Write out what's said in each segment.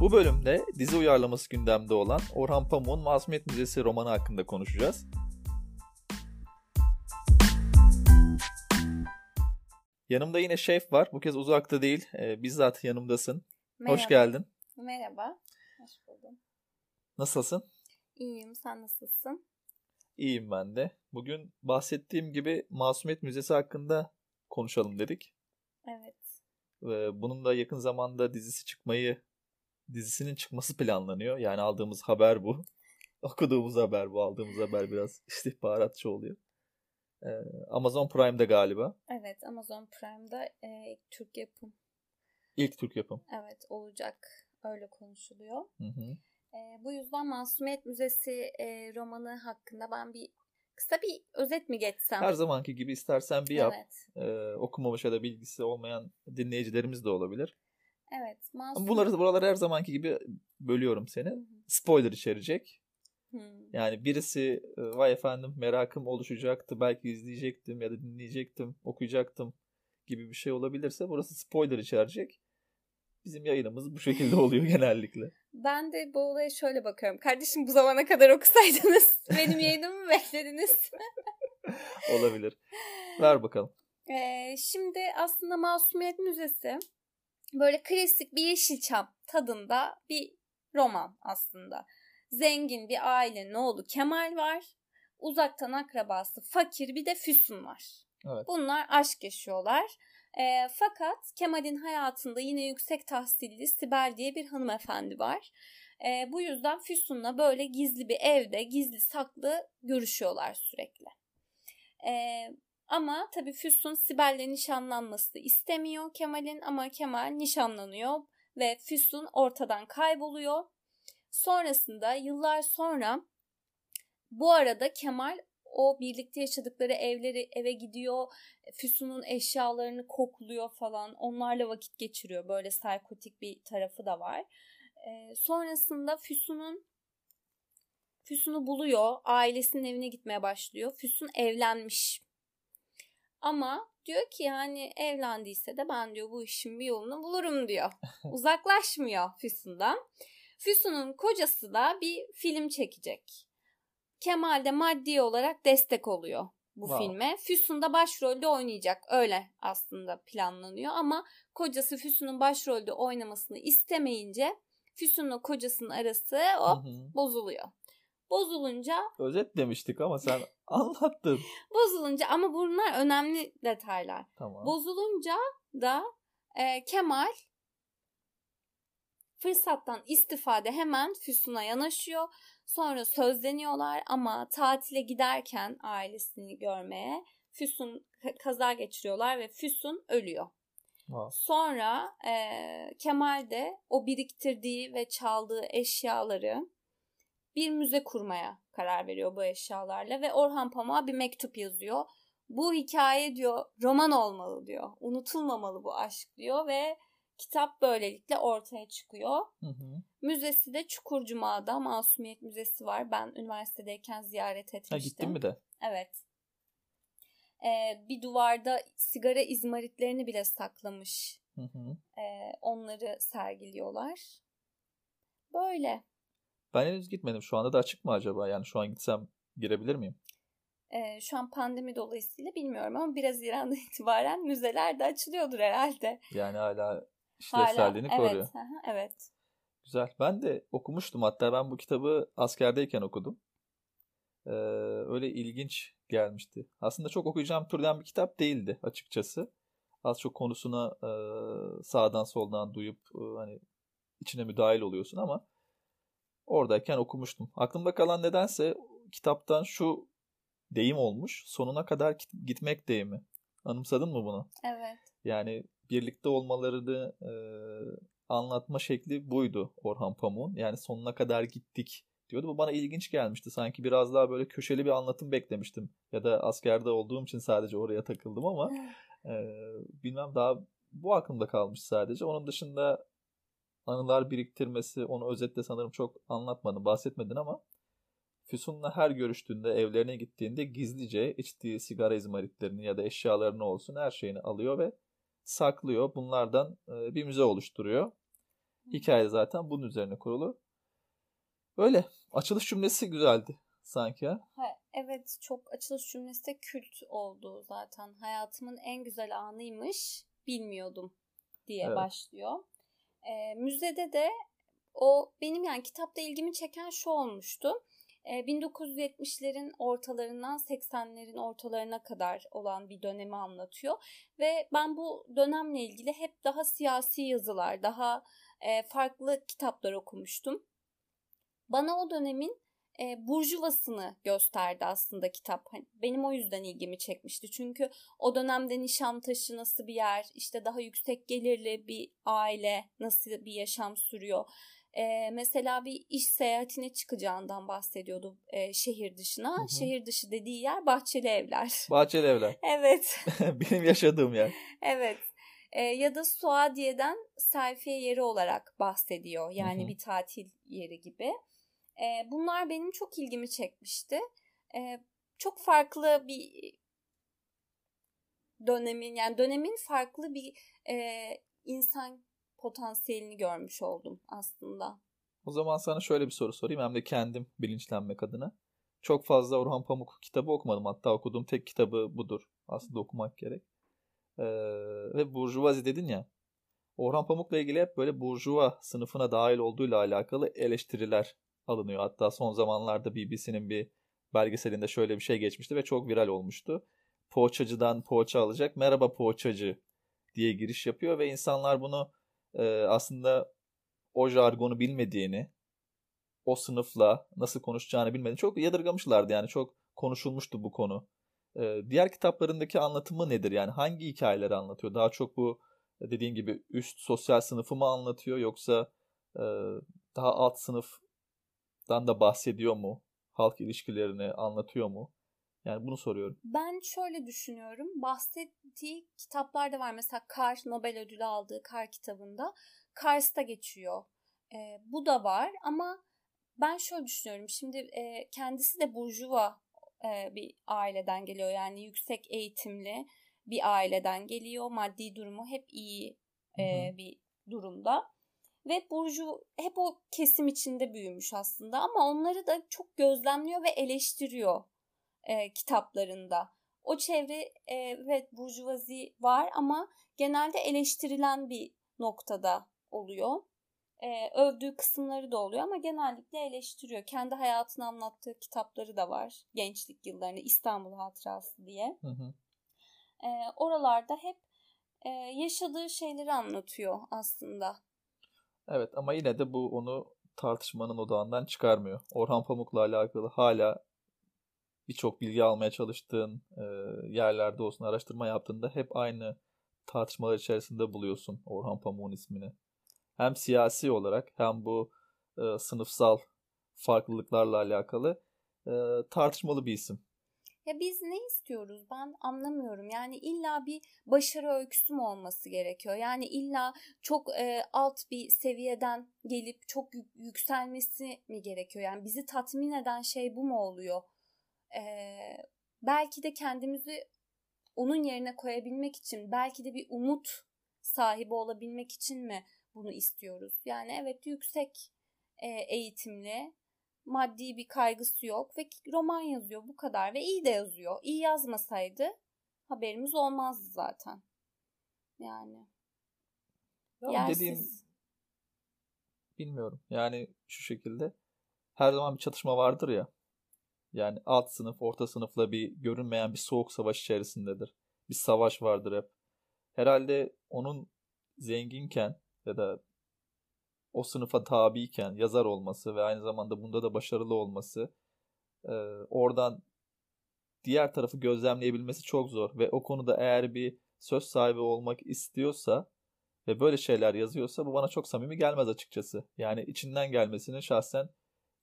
Bu bölümde dizi uyarlaması gündemde olan Orhan Pamuk'un Masumiyet Müzesi romanı hakkında konuşacağız. Yanımda yine şef var. Bu kez uzakta değil. Ee, bizzat yanımdasın. Merhaba. Hoş geldin. Merhaba. Hoş buldum. Nasılsın? İyiyim. Sen nasılsın? İyiyim ben de. Bugün bahsettiğim gibi Masumiyet Müzesi hakkında konuşalım dedik. Evet. Ve bunun da yakın zamanda dizisi çıkmayı, dizisinin çıkması planlanıyor. Yani aldığımız haber bu. Okuduğumuz haber bu. Aldığımız haber biraz istihbaratçı oluyor. Ee, Amazon Prime'de galiba. Evet. Amazon Prime'da e, Türk yapım. İlk Türk yapım. Evet. Olacak. Öyle konuşuluyor. Hı hı. E, bu yüzden Masumiyet Müzesi e, romanı hakkında ben bir kısa bir özet mi geçsem? Her zamanki gibi istersen bir yap. Evet. Ee, okumamış ya da bilgisi olmayan dinleyicilerimiz de olabilir. Evet. Masum... bunları buraları her zamanki gibi bölüyorum seni. Spoiler içerecek. Yani birisi e, vay efendim merakım oluşacaktı belki izleyecektim ya da dinleyecektim okuyacaktım gibi bir şey olabilirse burası spoiler içerecek. Bizim yayınımız bu şekilde oluyor genellikle. Ben de bu olaya şöyle bakıyorum. Kardeşim bu zamana kadar okusaydınız benim yayınımı mı beklediniz? Olabilir. Ver bakalım. Ee, şimdi aslında Masumiyet Müzesi böyle klasik bir Yeşilçam tadında bir roman aslında. Zengin bir ailenin oğlu Kemal var. Uzaktan akrabası fakir bir de Füsun var. Evet. Bunlar aşk yaşıyorlar. Ee, fakat Kemal'in hayatında yine yüksek tahsilli Sibel diye bir hanımefendi var. Ee, bu yüzden Füsun'la böyle gizli bir evde gizli saklı görüşüyorlar sürekli. Ee, ama tabii Füsun Sibel'le nişanlanması istemiyor Kemal'in ama Kemal nişanlanıyor ve Füsun ortadan kayboluyor. Sonrasında yıllar sonra bu arada Kemal o birlikte yaşadıkları evleri eve gidiyor. Füsun'un eşyalarını kokluyor falan. Onlarla vakit geçiriyor. Böyle psikotik bir tarafı da var. Ee, sonrasında Füsun'un Füsun'u buluyor. Ailesinin evine gitmeye başlıyor. Füsun evlenmiş. Ama diyor ki yani evlendiyse de ben diyor bu işin bir yolunu bulurum diyor. Uzaklaşmıyor Füsun'dan. Füsun'un kocası da bir film çekecek. Kemal de maddi olarak destek oluyor bu Wow. filme. Füsun da başrolde oynayacak. Öyle aslında planlanıyor ama kocası Füsun'un başrolde oynamasını istemeyince Füsun'la kocasının arası hı. bozuluyor. Bozulunca Özet demiştik ama sen anlattın. bozulunca ama bunlar önemli detaylar. Tamam. Bozulunca da e, Kemal fırsattan istifade hemen Füsun'a yanaşıyor. Sonra sözleniyorlar ama tatile giderken ailesini görmeye Füsun ka- kaza geçiriyorlar ve Füsun ölüyor. Wow. Sonra e, Kemal de o biriktirdiği ve çaldığı eşyaları bir müze kurmaya karar veriyor bu eşyalarla ve Orhan Pamuk'a bir mektup yazıyor. Bu hikaye diyor roman olmalı diyor. Unutulmamalı bu aşk diyor ve kitap böylelikle ortaya çıkıyor. Hı hı. Müzesi de Çukurcuma'da Masumiyet Müzesi var. Ben üniversitedeyken ziyaret Ha, etmiştim. gittin mi de? Evet. Ee, bir duvarda sigara izmaritlerini bile saklamış. Hı hı. Ee, onları sergiliyorlar. Böyle. Ben henüz gitmedim. Şu anda da açık mı acaba? Yani şu an gitsem girebilir miyim? Ee, şu an pandemi dolayısıyla bilmiyorum ama biraz İran'dan itibaren müzeler de açılıyordur herhalde. Yani hala işlevselliğini Hala, koruyor. Evet, hı hı, evet. Güzel. Ben de okumuştum. Hatta ben bu kitabı askerdeyken okudum. Ee, öyle ilginç gelmişti. Aslında çok okuyacağım türden bir kitap değildi açıkçası. Az çok konusuna e, sağdan soldan duyup e, hani içine müdahil oluyorsun ama oradayken okumuştum. Aklımda kalan nedense kitaptan şu deyim olmuş. Sonuna kadar git- gitmek deyimi. Anımsadın mı bunu? Evet. Yani birlikte olmalarını e, anlatma şekli buydu Orhan Pamuk'un. Yani sonuna kadar gittik diyordu. Bu bana ilginç gelmişti. Sanki biraz daha böyle köşeli bir anlatım beklemiştim. Ya da askerde olduğum için sadece oraya takıldım ama e, bilmem daha bu aklımda kalmış sadece. Onun dışında anılar biriktirmesi, onu özetle sanırım çok anlatmadın, bahsetmedin ama Füsun'la her görüştüğünde, evlerine gittiğinde gizlice içtiği sigara izmaritlerini ya da eşyalarını olsun her şeyini alıyor ve saklıyor. Bunlardan e, bir müze oluşturuyor. Hikaye zaten bunun üzerine kurulu. Öyle. Açılış cümlesi güzeldi sanki ha. ha evet çok açılış cümlesi de kült oldu zaten. Hayatımın en güzel anıymış bilmiyordum diye evet. başlıyor. E, müzede de o benim yani kitapta ilgimi çeken şu olmuştu. 1970'lerin ortalarından 80'lerin ortalarına kadar olan bir dönemi anlatıyor ve ben bu dönemle ilgili hep daha siyasi yazılar, daha farklı kitaplar okumuştum. Bana o dönemin e, burjuvasını gösterdi aslında kitap. Hani benim o yüzden ilgimi çekmişti. Çünkü o dönemde Nişantaşı nasıl bir yer, işte daha yüksek gelirli bir aile nasıl bir yaşam sürüyor. E, mesela bir iş seyahatine çıkacağından bahsediyordu e, şehir dışına. Hı hı. Şehir dışı dediği yer Bahçeli Evler. Bahçeli Evler. evet. benim yaşadığım yer. Evet. E, ya da Suadiye'den selfie yeri olarak bahsediyor. Yani hı hı. bir tatil yeri gibi. E, bunlar benim çok ilgimi çekmişti. E, çok farklı bir dönemin yani dönemin farklı bir e, insan potansiyelini görmüş oldum aslında. O zaman sana şöyle bir soru sorayım hem de kendim bilinçlenmek adına. Çok fazla Orhan Pamuk kitabı okumadım. Hatta okuduğum tek kitabı budur. Aslında okumak gerek. Ee, ve Burjuvazi dedin ya. Orhan Pamuk'la ilgili hep böyle burjuva sınıfına dahil olduğuyla alakalı eleştiriler alınıyor. Hatta son zamanlarda BBC'nin bir belgeselinde şöyle bir şey geçmişti ve çok viral olmuştu. Poğaçacıdan poğaça alacak. Merhaba poğaçacı diye giriş yapıyor ve insanlar bunu e, aslında o jargonu bilmediğini, o sınıfla nasıl konuşacağını bilmediğini çok yadırgamışlardı. Yani çok konuşulmuştu bu konu. E, diğer kitaplarındaki anlatımı nedir? Yani hangi hikayeleri anlatıyor? Daha çok bu dediğin gibi üst sosyal sınıfı mı anlatıyor yoksa e, daha alt sınıf dan da bahsediyor mu? Halk ilişkilerini anlatıyor mu? Yani bunu soruyorum. Ben şöyle düşünüyorum. Bahsettiği kitaplar da var. Mesela Kar Nobel ödülü aldığı Kar kitabında Kars'ta geçiyor. E, bu da var ama ben şöyle düşünüyorum. Şimdi e, kendisi de burjuva e, bir aileden geliyor. Yani yüksek eğitimli bir aileden geliyor. Maddi durumu hep iyi e, bir durumda ve Burcu hep o kesim içinde büyümüş aslında ama onları da çok gözlemliyor ve eleştiriyor e, kitaplarında. O çevre e, evet burjuvazi var ama genelde eleştirilen bir noktada oluyor. E, övdüğü kısımları da oluyor ama genellikle eleştiriyor. Kendi hayatını anlattığı kitapları da var. Gençlik yıllarını İstanbul Hatırası diye. Hı hı. E, oralarda hep e, yaşadığı şeyleri anlatıyor aslında. Evet ama yine de bu onu tartışmanın odağından çıkarmıyor. Orhan Pamuk'la alakalı hala birçok bilgi almaya çalıştığın e, yerlerde olsun araştırma yaptığında hep aynı tartışmalar içerisinde buluyorsun Orhan Pamuk'un ismini. Hem siyasi olarak hem bu e, sınıfsal farklılıklarla alakalı e, tartışmalı bir isim. Ya biz ne istiyoruz ben anlamıyorum. Yani illa bir başarı öyküsü mü olması gerekiyor? Yani illa çok e, alt bir seviyeden gelip çok yükselmesi mi gerekiyor? Yani bizi tatmin eden şey bu mu oluyor? E, belki de kendimizi onun yerine koyabilmek için, belki de bir umut sahibi olabilmek için mi bunu istiyoruz? Yani evet yüksek e, eğitimli maddi bir kaygısı yok ve roman yazıyor bu kadar ve iyi de yazıyor. İyi yazmasaydı haberimiz olmazdı zaten. Yani. Ya yersiz. dediğim bilmiyorum. Yani şu şekilde her zaman bir çatışma vardır ya. Yani alt sınıf, orta sınıfla bir görünmeyen bir soğuk savaş içerisindedir. Bir savaş vardır hep. Herhalde onun zenginken ya da o sınıfa tabiyken yazar olması ve aynı zamanda bunda da başarılı olması e, oradan diğer tarafı gözlemleyebilmesi çok zor ve o konuda eğer bir söz sahibi olmak istiyorsa ve böyle şeyler yazıyorsa bu bana çok samimi gelmez açıkçası. Yani içinden gelmesini şahsen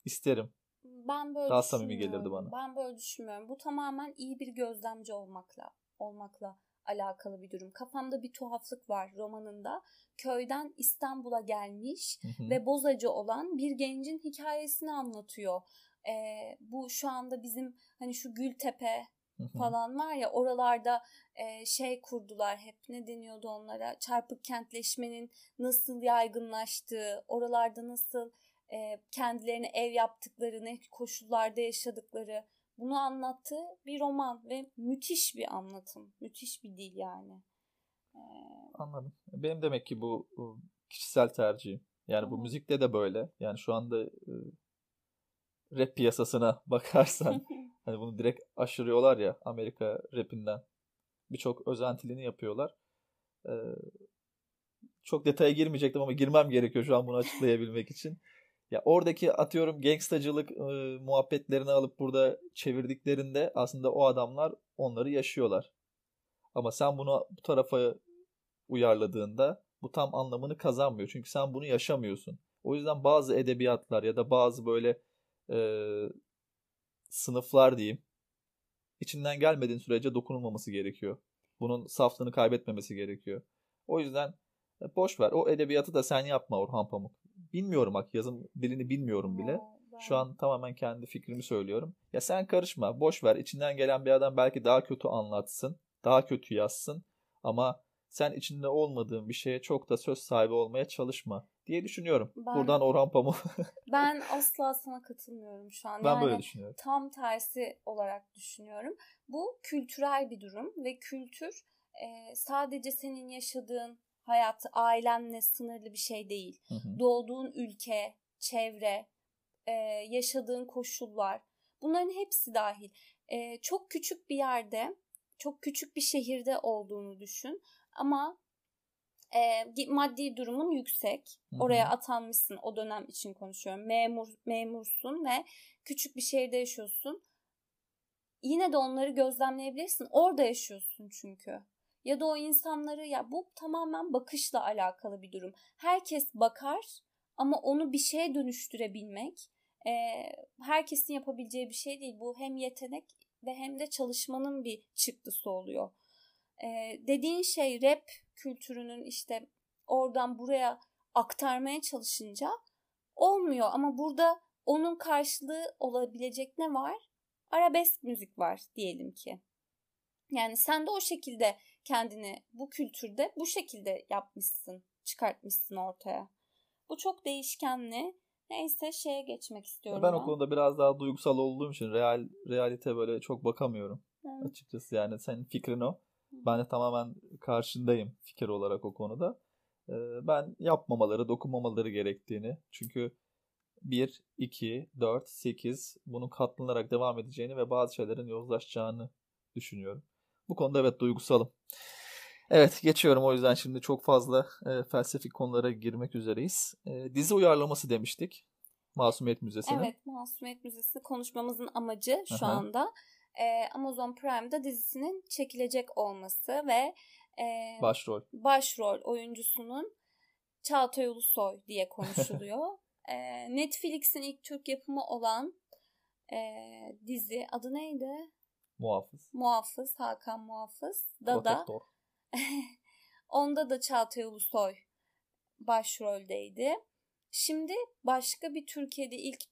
isterim. Ben böyle Daha samimi gelirdi bana. Ben böyle düşünmüyorum. Bu tamamen iyi bir gözlemci olmakla olmakla alakalı bir durum. Kafamda bir tuhaflık var romanında. Köyden İstanbul'a gelmiş hı hı. ve bozacı olan bir gencin hikayesini anlatıyor. Ee, bu şu anda bizim hani şu Gültepe falan var ya oralarda e, şey kurdular hep ne deniyordu onlara çarpık kentleşmenin nasıl yaygınlaştığı oralarda nasıl e, kendilerine ev yaptıkları ne koşullarda yaşadıkları bunu anlattığı bir roman ve müthiş bir anlatım müthiş bir dil yani. Ee, Anladım. Benim demek ki bu, bu kişisel tercihim. Yani bu müzikte de böyle. Yani şu anda e, rap piyasasına bakarsan hani bunu direkt aşırıyorlar ya Amerika rapinden. Birçok özentilini yapıyorlar. Ee, çok detaya girmeyecektim ama girmem gerekiyor şu an bunu açıklayabilmek için. Ya oradaki atıyorum gangstacılık e, muhabbetlerini alıp burada çevirdiklerinde aslında o adamlar onları yaşıyorlar. Ama sen bunu bu tarafa uyarladığında bu tam anlamını kazanmıyor. Çünkü sen bunu yaşamıyorsun. O yüzden bazı edebiyatlar ya da bazı böyle e, sınıflar diyeyim içinden gelmediğin sürece dokunulmaması gerekiyor. Bunun saflığını kaybetmemesi gerekiyor. O yüzden e, boş ver. O edebiyatı da sen yapma Orhan Pamuk. Bilmiyorum bak yazım dilini bilmiyorum bile. Şu an tamamen kendi fikrimi söylüyorum. Ya sen karışma. Boş ver. İçinden gelen bir adam belki daha kötü anlatsın. Daha kötü yazsın. Ama sen içinde olmadığın bir şeye çok da söz sahibi olmaya çalışma diye düşünüyorum. Ben, Buradan Orhan Pamuk. ben asla sana katılmıyorum şu an. Ben yani böyle düşünüyorum. Tam tersi olarak düşünüyorum. Bu kültürel bir durum ve kültür e, sadece senin yaşadığın hayat ailenle sınırlı bir şey değil. Hı hı. Doğduğun ülke, çevre, e, yaşadığın koşullar bunların hepsi dahil. E, çok küçük bir yerde, çok küçük bir şehirde olduğunu düşün ama e, maddi durumun yüksek. Hı-hı. Oraya atanmışsın o dönem için konuşuyorum. Memur memursun ve küçük bir şehirde yaşıyorsun. Yine de onları gözlemleyebilirsin. Orada yaşıyorsun çünkü. Ya da o insanları ya bu tamamen bakışla alakalı bir durum. Herkes bakar ama onu bir şeye dönüştürebilmek e, herkesin yapabileceği bir şey değil. Bu hem yetenek ve hem de çalışmanın bir çıktısı oluyor. E, dediğin şey rap kültürünün işte oradan buraya aktarmaya çalışınca olmuyor ama burada onun karşılığı olabilecek ne var? Arabesk müzik var diyelim ki. Yani sen de o şekilde kendini bu kültürde bu şekilde yapmışsın, çıkartmışsın ortaya. Bu çok değişkenli. Neyse şeye geçmek istiyorum. Ben o konuda biraz daha duygusal olduğum için real realite böyle çok bakamıyorum. Evet. Açıkçası yani senin fikrin o. Ben de tamamen karşındayım fikir olarak o konuda. Ee, ben yapmamaları, dokunmamaları gerektiğini çünkü 1, 2, 4, 8 bunun katlanarak devam edeceğini ve bazı şeylerin yozlaşacağını düşünüyorum. Bu konuda evet duygusalım. Evet geçiyorum o yüzden şimdi çok fazla e, felsefik konulara girmek üzereyiz. E, dizi uyarlaması demiştik. Masumiyet Müzesi'ne. Evet Masumiyet Müzesi konuşmamızın amacı şu Aha. anda e, Amazon Prime'da dizisinin çekilecek olması ve e, başrol başrol oyuncusunun Çağatay Ulusoy diye konuşuluyor. e, Netflix'in ilk Türk yapımı olan e, dizi adı neydi? Muhafız. Muhafız, Hakan Muhafız. Da Onda da Çağatay Ulusoy başroldeydi. Şimdi başka bir Türkiye'de ilk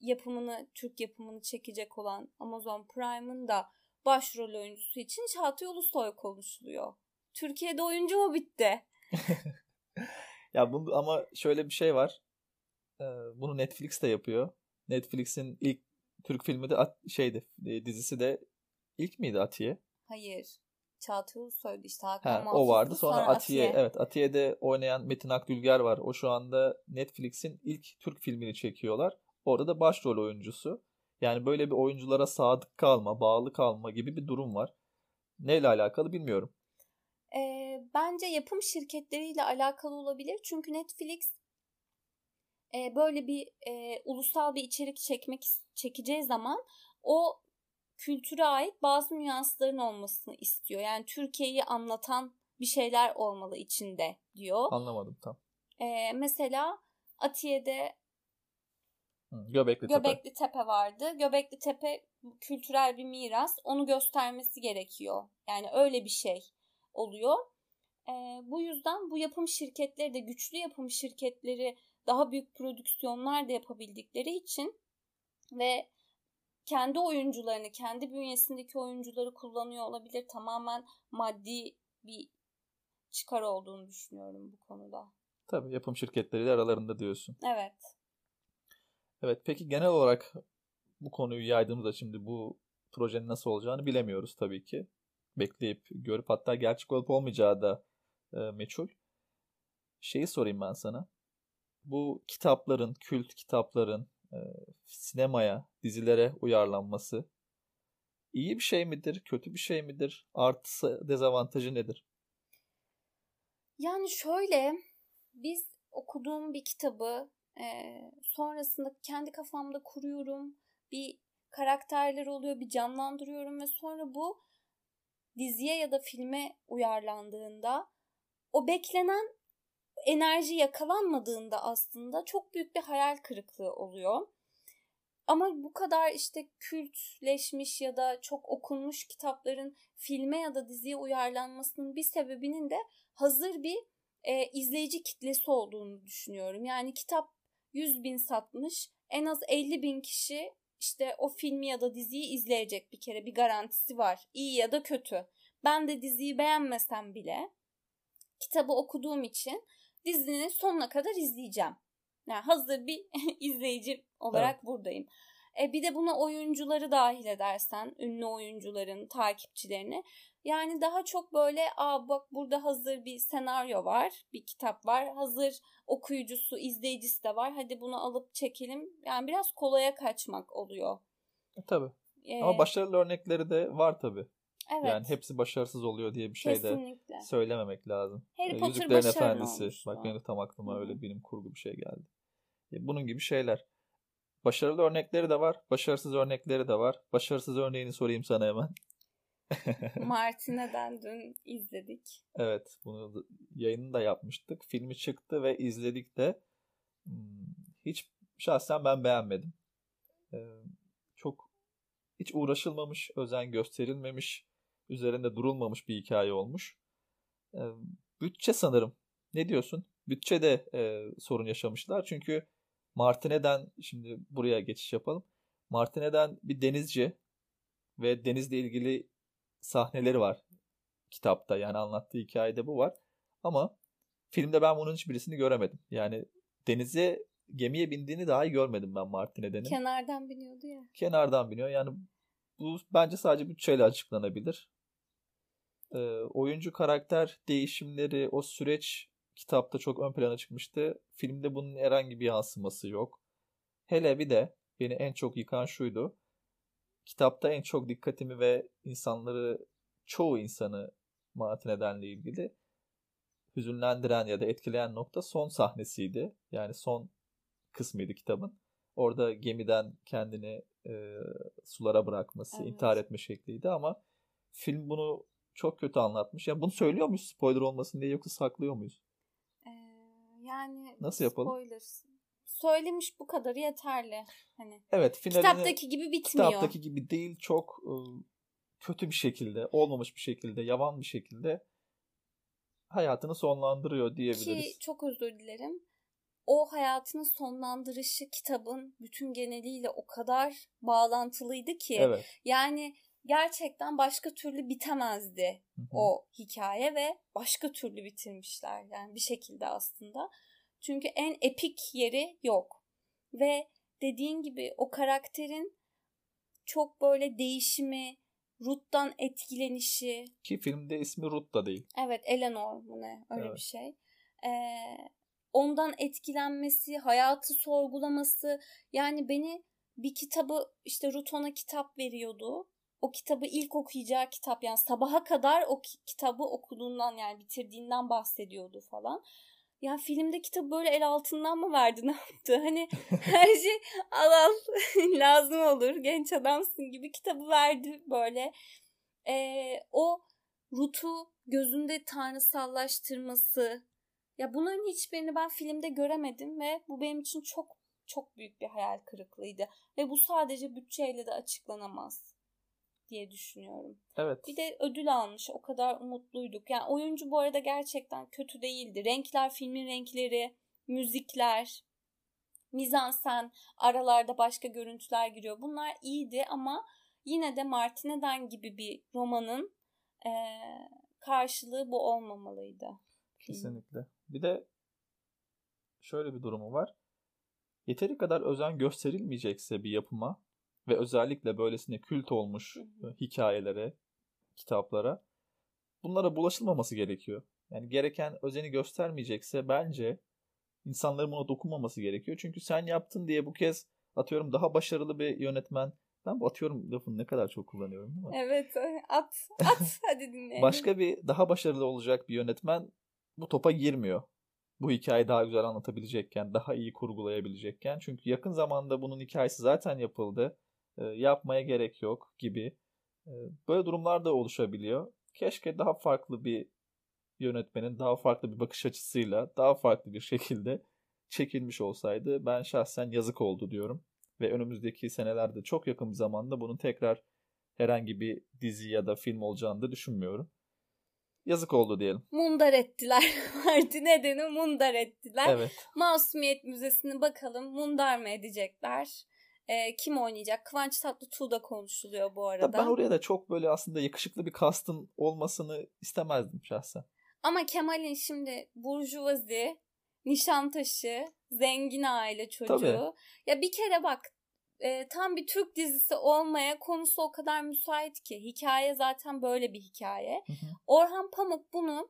yapımını, Türk yapımını çekecek olan Amazon Prime'ın da başrol oyuncusu için Çağatay Ulusoy konuşuluyor. Türkiye'de oyuncu mu bitti? ya bunu ama şöyle bir şey var. Ee, bunu Netflix de yapıyor. Netflix'in ilk Türk filmi de şeydi, e, dizisi de ilk miydi Atiye? Hayır. Çağatay Ulusoy'du işte. Hakan ha, o vardı. Sonra, sonra Atiye. Atiye. Evet Atiye'de oynayan Metin Akdülger var. O şu anda Netflix'in ilk Türk filmini çekiyorlar. Orada da başrol oyuncusu. Yani böyle bir oyunculara sadık kalma, bağlı kalma gibi bir durum var. Neyle alakalı bilmiyorum. E, bence yapım şirketleriyle alakalı olabilir. Çünkü Netflix e, böyle bir e, ulusal bir içerik çekmek çekeceği zaman o kültüre ait bazı nüansların olmasını istiyor. Yani Türkiye'yi anlatan bir şeyler olmalı içinde diyor. Anlamadım tam. E, mesela Atiye'de Göbekli, Göbekli Tepe. Tepe vardı. Göbekli Tepe kültürel bir miras. Onu göstermesi gerekiyor. Yani öyle bir şey oluyor. E, bu yüzden bu yapım şirketleri de güçlü yapım şirketleri daha büyük prodüksiyonlar da yapabildikleri için ve kendi oyuncularını, kendi bünyesindeki oyuncuları kullanıyor olabilir. Tamamen maddi bir çıkar olduğunu düşünüyorum bu konuda. Tabii yapım şirketleriyle aralarında diyorsun. Evet. Evet peki genel olarak bu konuyu yaydığımızda şimdi bu projenin nasıl olacağını bilemiyoruz tabii ki. Bekleyip görüp hatta gerçek olup olmayacağı da e, meçhul. Şeyi sorayım ben sana. Bu kitapların, kült kitapların e, sinemaya, dizilere uyarlanması iyi bir şey midir, kötü bir şey midir? Artısı, dezavantajı nedir? Yani şöyle, biz okuduğum bir kitabı e, sonrasında kendi kafamda kuruyorum. Bir karakterler oluyor, bir canlandırıyorum ve sonra bu diziye ya da filme uyarlandığında o beklenen enerji yakalanmadığında aslında çok büyük bir hayal kırıklığı oluyor. Ama bu kadar işte kültleşmiş ya da çok okunmuş kitapların filme ya da diziye uyarlanmasının bir sebebinin de hazır bir e, izleyici kitlesi olduğunu düşünüyorum. Yani kitap 100 bin satmış en az 50 bin kişi işte o filmi ya da diziyi izleyecek bir kere bir garantisi var. İyi ya da kötü. Ben de diziyi beğenmesem bile kitabı okuduğum için dizinin sonuna kadar izleyeceğim. Yani hazır bir izleyici olarak evet. buradayım. E bir de buna oyuncuları dahil edersen, ünlü oyuncuların takipçilerini. Yani daha çok böyle aa bak burada hazır bir senaryo var, bir kitap var. Hazır okuyucusu, izleyicisi de var. Hadi bunu alıp çekelim. Yani biraz kolaya kaçmak oluyor. E, tabii. Ee, Ama başarılı örnekleri de var tabii. Evet. Yani hepsi başarısız oluyor diye bir şey Kesinlikle. de söylememek lazım. Harry Potter Yüzüklerin Efendisi. Olmuştu. Bak benim tam aklıma Hı-hı. öyle bilim kurgu bir şey geldi. Bunun gibi şeyler. Başarılı örnekleri de var, başarısız örnekleri de var. Başarısız örneğini sorayım sana hemen. Martine'den dün izledik. Evet, bunu yayını da yapmıştık. Filmi çıktı ve izledik de hmm, hiç şahsen ben beğenmedim. Ee, çok hiç uğraşılmamış, özen gösterilmemiş, üzerinde durulmamış bir hikaye olmuş. Ee, bütçe sanırım. Ne diyorsun? Bütçede e, sorun yaşamışlar. Çünkü Martine'den şimdi buraya geçiş yapalım. Martine'den bir denizci ve denizle ilgili sahneleri var kitapta. Yani anlattığı hikayede bu var. Ama filmde ben bunun hiçbirisini göremedim. Yani denize gemiye bindiğini daha iyi görmedim ben Martine'denin. Kenardan biniyordu ya. Kenardan biniyor. Yani bu bence sadece bütçeyle açıklanabilir. Ee, oyuncu karakter değişimleri, o süreç kitapta çok ön plana çıkmıştı. Filmde bunun herhangi bir yansıması yok. Hele bir de beni en çok yıkan şuydu. Kitapta en çok dikkatimi ve insanları, çoğu insanı Martin Eden'le ilgili hüzünlendiren ya da etkileyen nokta son sahnesiydi. Yani son kısmıydı kitabın. Orada gemiden kendini e, sulara bırakması, evet. intihar etme şekliydi ama film bunu çok kötü anlatmış. Ya yani bunu söylüyor muyuz spoiler olmasın diye yoksa saklıyor muyuz? Yani nasıl yapalım? Spoiler. Söylemiş bu kadarı yeterli. Hani Evet, finalini kitaptaki gibi bitmiyor. Kitaptaki gibi değil, çok ıı, kötü bir şekilde, olmamış bir şekilde, yavan bir şekilde hayatını sonlandırıyor diyebiliriz. Ki çok özür dilerim. O hayatını sonlandırışı kitabın bütün geneliyle o kadar bağlantılıydı ki. Evet. Yani gerçekten başka türlü bitemezdi Hı-hı. o hikaye ve başka türlü bitirmişler yani bir şekilde aslında. Çünkü en epik yeri yok. Ve dediğin gibi o karakterin çok böyle değişimi, Ruth'tan etkilenişi. Ki filmde ismi Ruth da değil. Evet Eleanor mu ne öyle evet. bir şey. Ee, ondan etkilenmesi, hayatı sorgulaması yani beni bir kitabı işte Ruth ona kitap veriyordu o kitabı ilk okuyacağı kitap yani sabaha kadar o kitabı okuduğundan yani bitirdiğinden bahsediyordu falan. Ya filmde kitabı böyle el altından mı verdi ne yaptı? Hani her şey al al lazım olur genç adamsın gibi kitabı verdi böyle. Ee, o Ruth'u gözünde tanrısallaştırması ya bunların hiçbirini ben filmde göremedim ve bu benim için çok çok büyük bir hayal kırıklığıydı. Ve bu sadece bütçeyle de açıklanamaz diye düşünüyorum. Evet. Bir de ödül almış. O kadar umutluyduk. Yani oyuncu bu arada gerçekten kötü değildi. Renkler, filmin renkleri, müzikler. mizansen, aralarda başka görüntüler giriyor. Bunlar iyiydi ama yine de Martin Eden gibi bir romanın e, karşılığı bu olmamalıydı. Kesinlikle. Bir de şöyle bir durumu var. Yeteri kadar özen gösterilmeyecekse bir yapıma ve özellikle böylesine kült olmuş hikayelere, kitaplara bunlara bulaşılmaması gerekiyor. Yani gereken özeni göstermeyecekse bence insanların buna dokunmaması gerekiyor. Çünkü sen yaptın diye bu kez atıyorum daha başarılı bir yönetmen ben bu atıyorum lafını ne kadar çok kullanıyorum değil mi? Evet at at hadi dinleyelim. Başka bir daha başarılı olacak bir yönetmen bu topa girmiyor. Bu hikayeyi daha güzel anlatabilecekken, daha iyi kurgulayabilecekken. Çünkü yakın zamanda bunun hikayesi zaten yapıldı. E, yapmaya gerek yok gibi. E, böyle durumlar da oluşabiliyor. Keşke daha farklı bir yönetmenin daha farklı bir bakış açısıyla, daha farklı bir şekilde çekilmiş olsaydı ben şahsen yazık oldu diyorum. Ve önümüzdeki senelerde çok yakın bir zamanda bunun tekrar herhangi bir dizi ya da film olacağını da düşünmüyorum. Yazık oldu diyelim. Mundar ettiler. Martin nedeni mundar ettiler. Evet. Masumiyet Müzesi'ni bakalım mundar mı edecekler? Ee, kim oynayacak? Kıvanç Tatlıtuğ da konuşuluyor bu arada. Ben oraya da çok böyle aslında yakışıklı bir kastın olmasını istemezdim şahsen. Ama Kemal'in şimdi burjuvazi, nişantaşı, zengin aile çocuğu. Tabii. Ya bir kere bak e, tam bir Türk dizisi olmaya konusu o kadar müsait ki. Hikaye zaten böyle bir hikaye. Hı hı. Orhan Pamuk bunu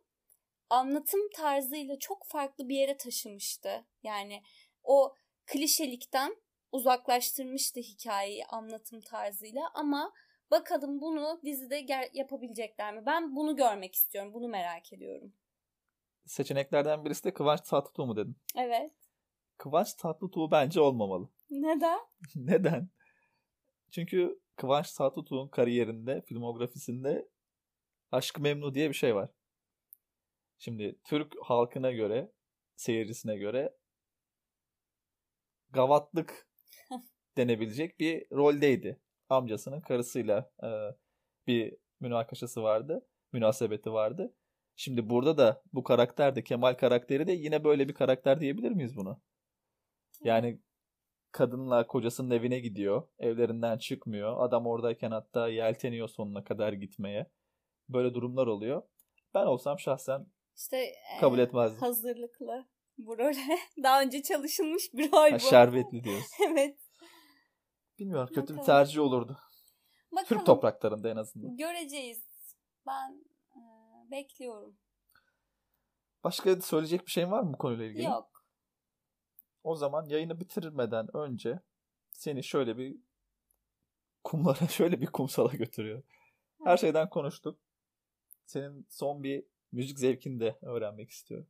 anlatım tarzıyla çok farklı bir yere taşımıştı. Yani o klişelikten uzaklaştırmıştı hikayeyi anlatım tarzıyla ama bakalım bunu dizide ger- yapabilecekler mi? Ben bunu görmek istiyorum. Bunu merak ediyorum. Seçeneklerden birisi de Kıvanç Tatlıtuğ mu dedin? Evet. Kıvanç Tatlıtuğ bence olmamalı. Neden? Neden? Çünkü Kıvanç Tatlıtuğ'un kariyerinde, filmografisinde Aşk Memnu diye bir şey var. Şimdi Türk halkına göre, seyircisine göre gavatlık denebilecek bir roldeydi. Amcasının karısıyla e, bir münakaşası vardı, münasebeti vardı. Şimdi burada da bu karakter de Kemal karakteri de yine böyle bir karakter diyebilir miyiz buna? Yani kadınla kocasının evine gidiyor. Evlerinden çıkmıyor. Adam oradayken hatta yelteniyor sonuna kadar gitmeye. Böyle durumlar oluyor. Ben olsam şahsen işte kabul etmezdim. Hazırlıklı bu role. Daha önce çalışılmış bir rol bu. şerbetli diyoruz. evet. Bilmiyorum kötü Bakalım. bir tercih olurdu. Bakalım. Türk topraklarında en azından. Göreceğiz. Ben e, bekliyorum. Başka söyleyecek bir şeyin var mı bu konuyla ilgili? Yok. O zaman yayını bitirmeden önce seni şöyle bir kumlara, şöyle bir kumsala götürüyor. Her şeyden konuştuk. Senin son bir müzik zevkini de öğrenmek istiyorum.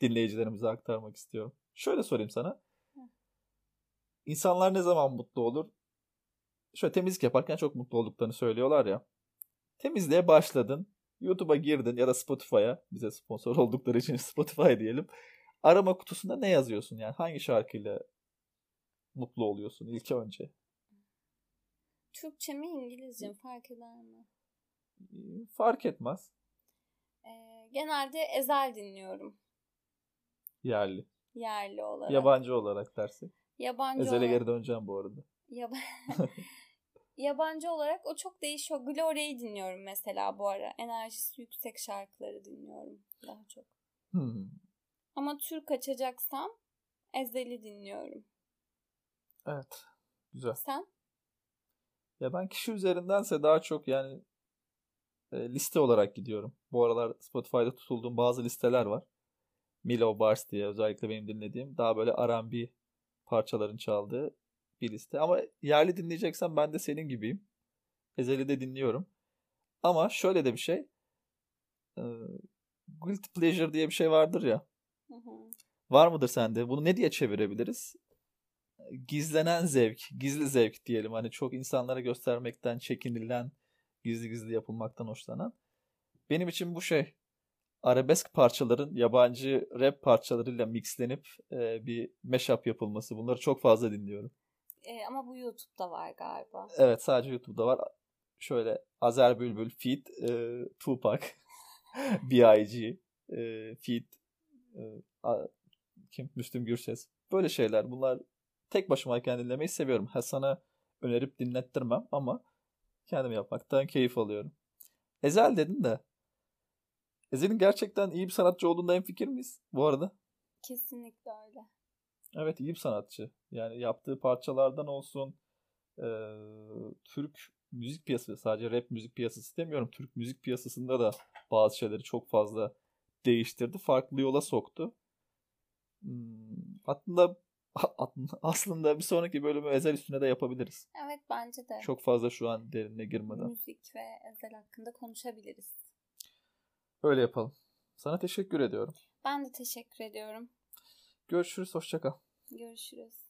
Dinleyicilerimize aktarmak istiyorum. Şöyle sorayım sana. İnsanlar ne zaman mutlu olur? Şöyle temizlik yaparken çok mutlu olduklarını söylüyorlar ya. Temizliğe başladın. YouTube'a girdin ya da Spotify'a. Bize sponsor oldukları için Spotify diyelim arama kutusunda ne yazıyorsun yani hangi şarkıyla mutlu oluyorsun ilk önce? Türkçe mi İngilizce mi fark eder mi? Fark etmez. Ee, genelde Ezel dinliyorum. Yerli. Yerli olarak. Yabancı olarak dersin. Yabancı Ezel'e olarak... geri döneceğim bu arada. Yab... Yabancı olarak o çok değişiyor. Gloria'yı dinliyorum mesela bu ara. Enerjisi yüksek şarkıları dinliyorum daha çok. Hmm. Ama Türk açacaksam Ezel'i dinliyorum. Evet. Güzel. Sen? Ya ben kişi üzerindense daha çok yani e, liste olarak gidiyorum. Bu aralar Spotify'da tutulduğum bazı listeler var. Milo Bars diye özellikle benim dinlediğim daha böyle R&B parçaların çaldığı bir liste. Ama yerli dinleyeceksen ben de senin gibiyim. Ezel'i de dinliyorum. Ama şöyle de bir şey. E, guilty pleasure diye bir şey vardır ya. Var mıdır sende? Bunu ne diye çevirebiliriz? Gizlenen zevk, gizli zevk diyelim. Hani çok insanlara göstermekten çekinilen, gizli gizli yapılmaktan hoşlanan. Benim için bu şey arabesk parçaların yabancı rap parçalarıyla mixlenip e, bir mashup yapılması. Bunları çok fazla dinliyorum. E, ama bu YouTube'da var galiba. Evet sadece YouTube'da var. Şöyle Azer Bülbül, Feat, e, Tupac, B.I.G., e, Feat, ee, kim? Müslüm Gürses. Böyle şeyler. Bunlar tek başımayken dinlemeyi seviyorum. Ha sana önerip dinlettirmem ama kendim yapmaktan keyif alıyorum. Ezel dedin de Ezel'in gerçekten iyi bir sanatçı olduğunda en fikir miyiz bu arada? Kesinlikle öyle. Evet iyi bir sanatçı. Yani yaptığı parçalardan olsun e, Türk müzik piyasası sadece rap müzik piyasası demiyorum. Türk müzik piyasasında da bazı şeyleri çok fazla değiştirdi. Farklı yola soktu. Hmm, aslında aslında bir sonraki bölümü Ezel üstüne de yapabiliriz. Evet bence de. Çok fazla şu an derinine girmeden. Müzik ve Ezel hakkında konuşabiliriz. Öyle yapalım. Sana teşekkür ediyorum. Ben de teşekkür ediyorum. Görüşürüz. Hoşçakal. Görüşürüz.